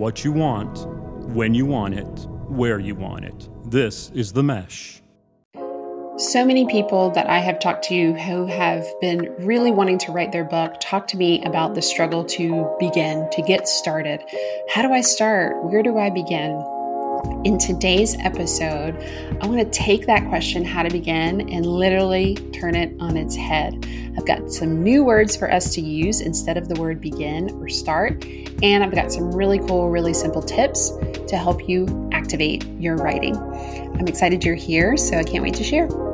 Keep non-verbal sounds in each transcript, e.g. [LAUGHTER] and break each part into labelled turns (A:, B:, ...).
A: what you want, when you want it, where you want it. This is The Mesh.
B: So many people that I have talked to who have been really wanting to write their book talk to me about the struggle to begin, to get started. How do I start? Where do I begin? In today's episode, I want to take that question, how to begin, and literally turn it on its head. I've got some new words for us to use instead of the word begin or start, and I've got some really cool, really simple tips to help you activate your writing. I'm excited you're here, so I can't wait to share.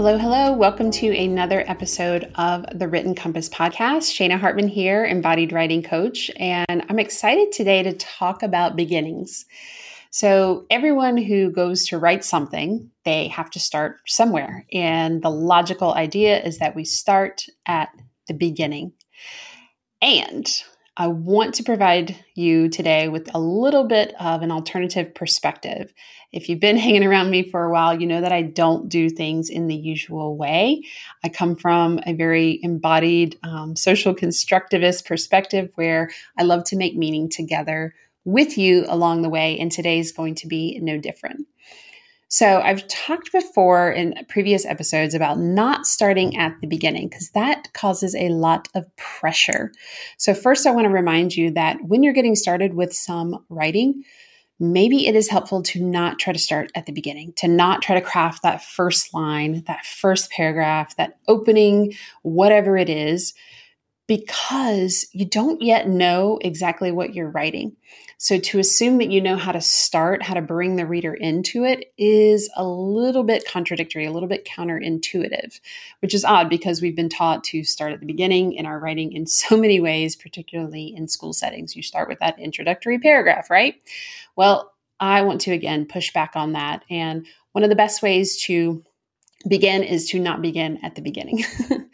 B: Hello, hello. Welcome to another episode of the Written Compass podcast. Shana Hartman here, embodied writing coach, and I'm excited today to talk about beginnings. So, everyone who goes to write something, they have to start somewhere. And the logical idea is that we start at the beginning. And I want to provide you today with a little bit of an alternative perspective. If you've been [LAUGHS] hanging around me for a while, you know that I don't do things in the usual way. I come from a very embodied um, social constructivist perspective where I love to make meaning together with you along the way, and today is going to be no different. So, I've talked before in previous episodes about not starting at the beginning because that causes a lot of pressure. So, first, I want to remind you that when you're getting started with some writing, maybe it is helpful to not try to start at the beginning, to not try to craft that first line, that first paragraph, that opening, whatever it is, because you don't yet know exactly what you're writing. So to assume that you know how to start, how to bring the reader into it is a little bit contradictory, a little bit counterintuitive, which is odd because we've been taught to start at the beginning in our writing in [LAUGHS] so many ways, particularly in school settings. You start with that introductory paragraph, right? Well, I want to again push back on that. And one of the best ways to begin is to not begin at the beginning. [LAUGHS]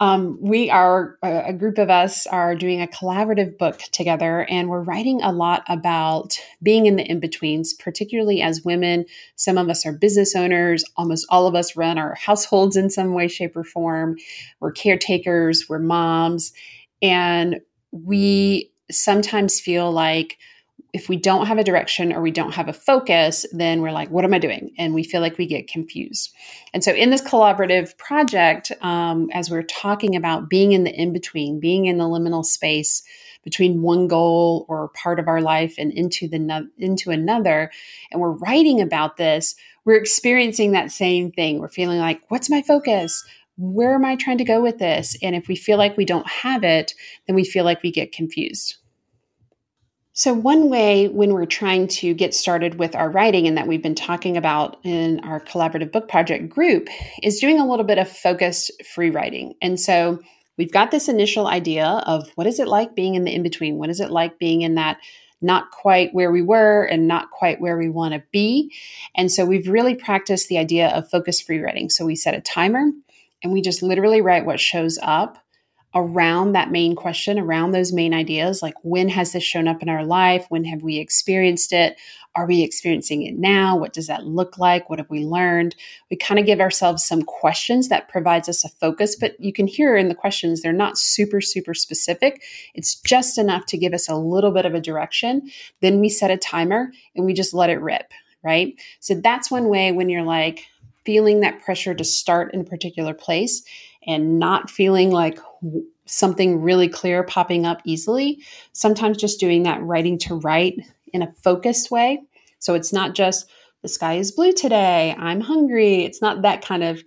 B: Um, we are a group of us are doing a collaborative book together, and we're writing a lot about being in the in betweens, particularly as women. Some of us are business owners, almost all of us run our households in some way, shape, or form. We're caretakers, we're moms, and we sometimes feel like if we don't have a direction or we don't have a focus, then we're like, what am I doing? And we feel like we get confused. And so, in this collaborative project, um, as we're talking about being in the in between, being in the liminal space between one goal or part of our life and into the no- into another, and we're writing about this, we're experiencing that same thing. We're feeling like, what's my focus? Where am I trying to go with this? And if we feel like we don't have it, then we feel like we get confused. So, one way when we're trying to get started with our writing, and that we've been talking about in our collaborative book project group, is doing a little bit of focused free writing. And so, we've got this initial idea of what is it like being in the in between? What is it like being in that not quite where we were and not quite where we want to be? And so, we've really practiced the idea of focused free writing. So, we set a timer and we just literally write what shows up around that main question, around those main ideas, like when has this shown up in our life? When have we experienced it? Are we experiencing it now? What does that look like? What have we learned? We kind of give ourselves some questions that provides us a focus, but you can hear in the questions, they're not super, super specific. It's just enough to give us a little bit of a direction. Then we set a timer and we just let it rip, right? So that's one way when you're like feeling that pressure to start in a particular place and not feeling like something really clear popping up easily. Sometimes just doing that writing to write in a focused way. So it's not just the sky is blue today, I'm hungry. It's not that kind of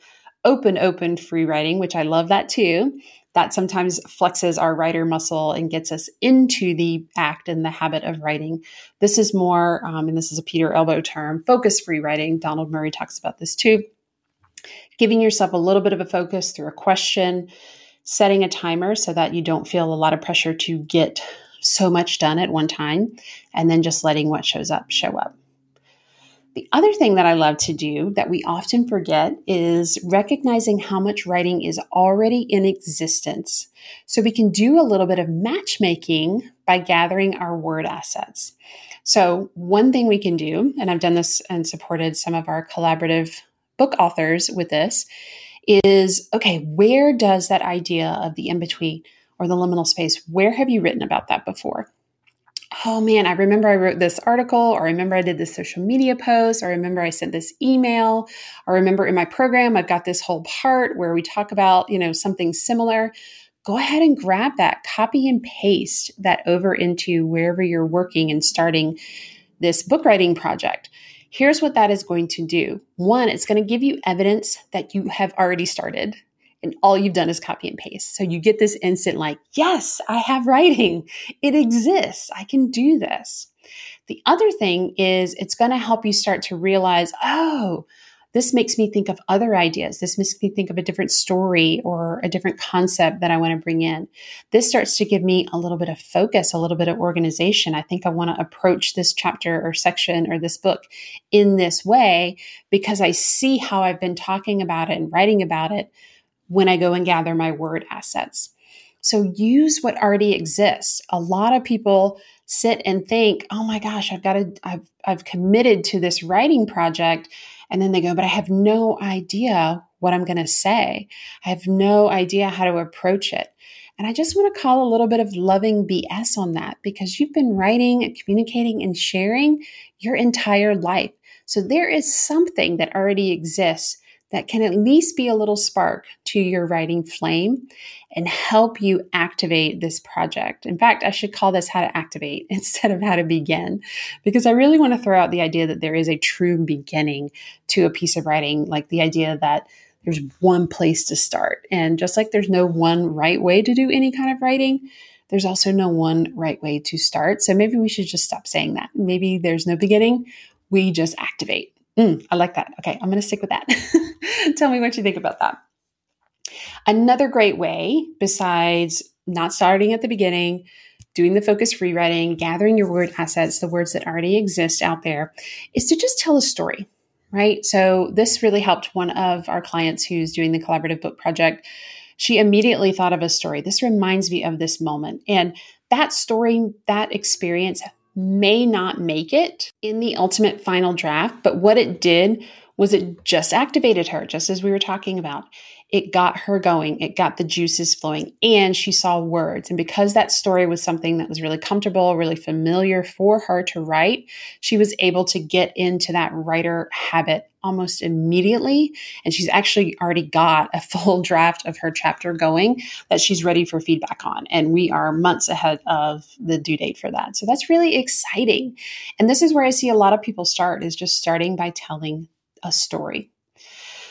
B: open, open free writing, which I love that too. That sometimes flexes our writer muscle and gets us into the act and the habit of writing. This is more, um, and this is a Peter Elbow term, focus free writing. Donald Murray talks about this too giving yourself a little bit of a focus through a question, setting a timer so that you don't feel a lot of pressure to get so much done at one time, and then just letting what shows up show up. The other thing that I love to do that we often forget is recognizing how much writing is already in existence. So we can do a little bit of matchmaking by gathering our word assets. So, one thing we can do, and I've done this and supported some of our collaborative book authors with this is okay, where does that idea of the in between or the liminal space, where have you written about that before? Oh man, I remember I wrote this article, or I remember I did this social media post, or I remember I sent this email, or I remember in my program I've got this whole part where we talk about, you know, something similar. Go ahead and grab that, copy and paste that over into wherever you're working and starting this book writing project. Here's what that is going to do. One, it's going to give you evidence that you have already started and all you've done is copy and paste. So you get this instant, like, yes, I have writing. It exists. I can do this. The other thing is it's going to help you start to realize, oh, this makes me think of other ideas. This makes me think of a different story or a different concept that I want to bring in. This starts to give me a little bit of focus, a little bit of organization. I think I want to approach this chapter or section or this book in this way because I see how I've been talking about it and writing about it when I go and gather my word assets. So use what already exists. A lot of people sit and think, "Oh my gosh, I've got to I've I've committed to this writing project." And then they go, "But I have no idea what I'm going to say. I have no idea how to approach it." And I just want to call a little bit of loving BS on that because you've been writing communicating and sharing your entire life. So there is something that already exists that can at least be a little spark to your writing flame and help you activate this project. In fact, I should call this how to activate [LAUGHS] instead of how to begin, because I really want to throw out the idea that there is a true beginning to a piece of writing, like the idea that there's one place to start. And just like there's no one right way to do any kind of writing, there's also no one right way to start. So maybe we should just stop saying that. Maybe there's no beginning, we just activate. Mm, I like that. Okay, I'm going to stick with that. [LAUGHS] Tell me what you think about that. Another great way, besides not starting at the beginning, doing the focus free writing, gathering your word assets, the words that already exist out there, is to just tell a story, right? So, this really helped one of our clients who's doing the collaborative book project. She immediately thought of a story. This reminds me of this moment. And that story, that experience may not make it in the ultimate final draft, but what it did was it just activated her, just as we were talking about. It got her going, it got the juices flowing, and she saw words. And because that story was something that was really comfortable, really familiar for her to write, she was able to get into that writer habit almost immediately. And she's actually already got a [LAUGHS] full draft of her chapter going that she's ready for feedback on. And we are months ahead of the due date for that. So that's really exciting. And this is where I see a lot of people start is just starting by telling a story.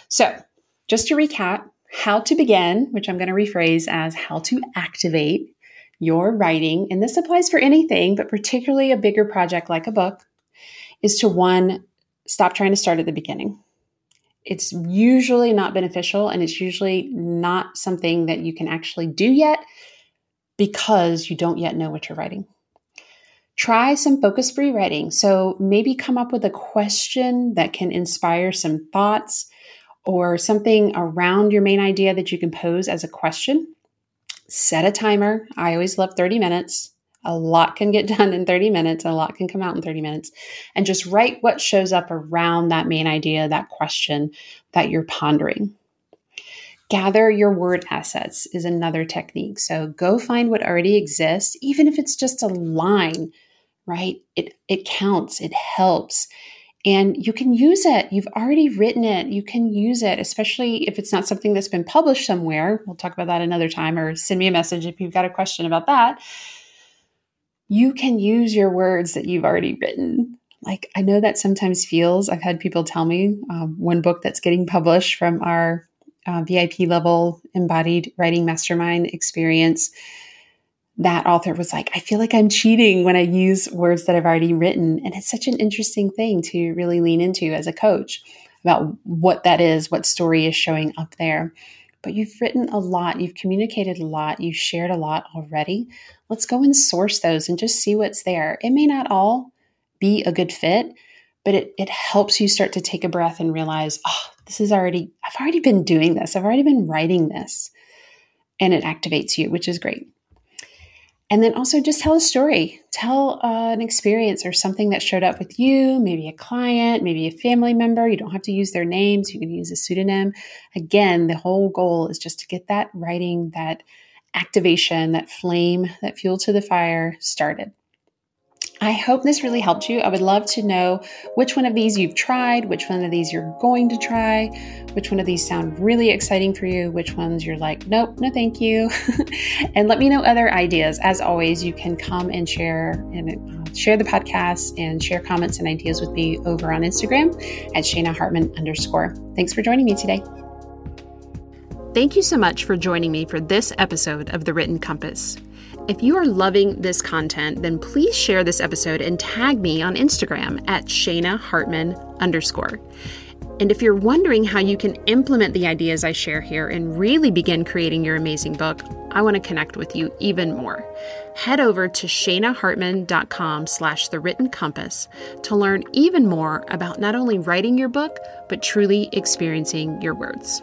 B: So, just to recap, how to begin, which I'm going to rephrase as how to activate your writing, and this applies for anything, but particularly a bigger project like a book, is to one, stop trying to start at the beginning. It's usually not beneficial and it's usually not something that you can actually do yet because you don't yet know what you're writing. Try some focus free writing. So maybe come up with a question that can inspire some thoughts or something around your main idea that you can pose as a question. Set a timer. I always love 30 minutes. A lot can get [LAUGHS] done in 30 minutes, a lot can come out in 30 minutes. And just write what shows up around that main idea, that question that you're pondering. Gather your word assets is another technique. So go find what already exists, even if it's just a line, right? It, it counts, it helps. And you can use it. You've already written it. You can use it, especially if it's not something that's been published somewhere. We'll talk about that another time, or send me a message if you've got a question about that you can use your words that you've already written. Like, I know that sometimes feels, I've had people tell me um, one book that's getting published from our uh, VIP level embodied writing mastermind experience. That author was like, I feel like I'm cheating when I use words that I've already written. And it's such an interesting thing to really lean into as a coach about what that is, what story is showing up there but you've written a lot, you've communicated a lot, you've shared a lot already. Let's go and source those and just see what's there. It may not all be a good fit, but it, it helps you start to take a breath and realize, oh, this is already, I've already been doing this, I've already been writing this. And it activates you, which is great. And then also just tell a story, tell uh, an experience or something that showed up with you, maybe a client, maybe a family member. You don't have to use their names, you can use a pseudonym. Again, the whole goal is just to get that writing, that activation, that flame, that fuel to the fire started. I hope this really helped you. I would love to know which one of these you've tried, which one of these you're going to try, which one of these sound really exciting for you, which ones you're like, nope, no thank you. [LAUGHS] and let me know other ideas. As always, you can come and share and uh, share the podcast and share comments and ideas with me over on Instagram at Shana Hartman underscore. Thanks for joining me today. Thank you so much for joining me for this episode of The Written Compass. If you are loving this content, then please share this episode and tag me on Instagram at Shana Hartman underscore. And if you're wondering how you can implement the ideas I share here and really begin creating your amazing book, I want to connect with you even more. Head over to shanahartman.com slash the written compass to learn even more about not only writing your book, but truly experiencing your words.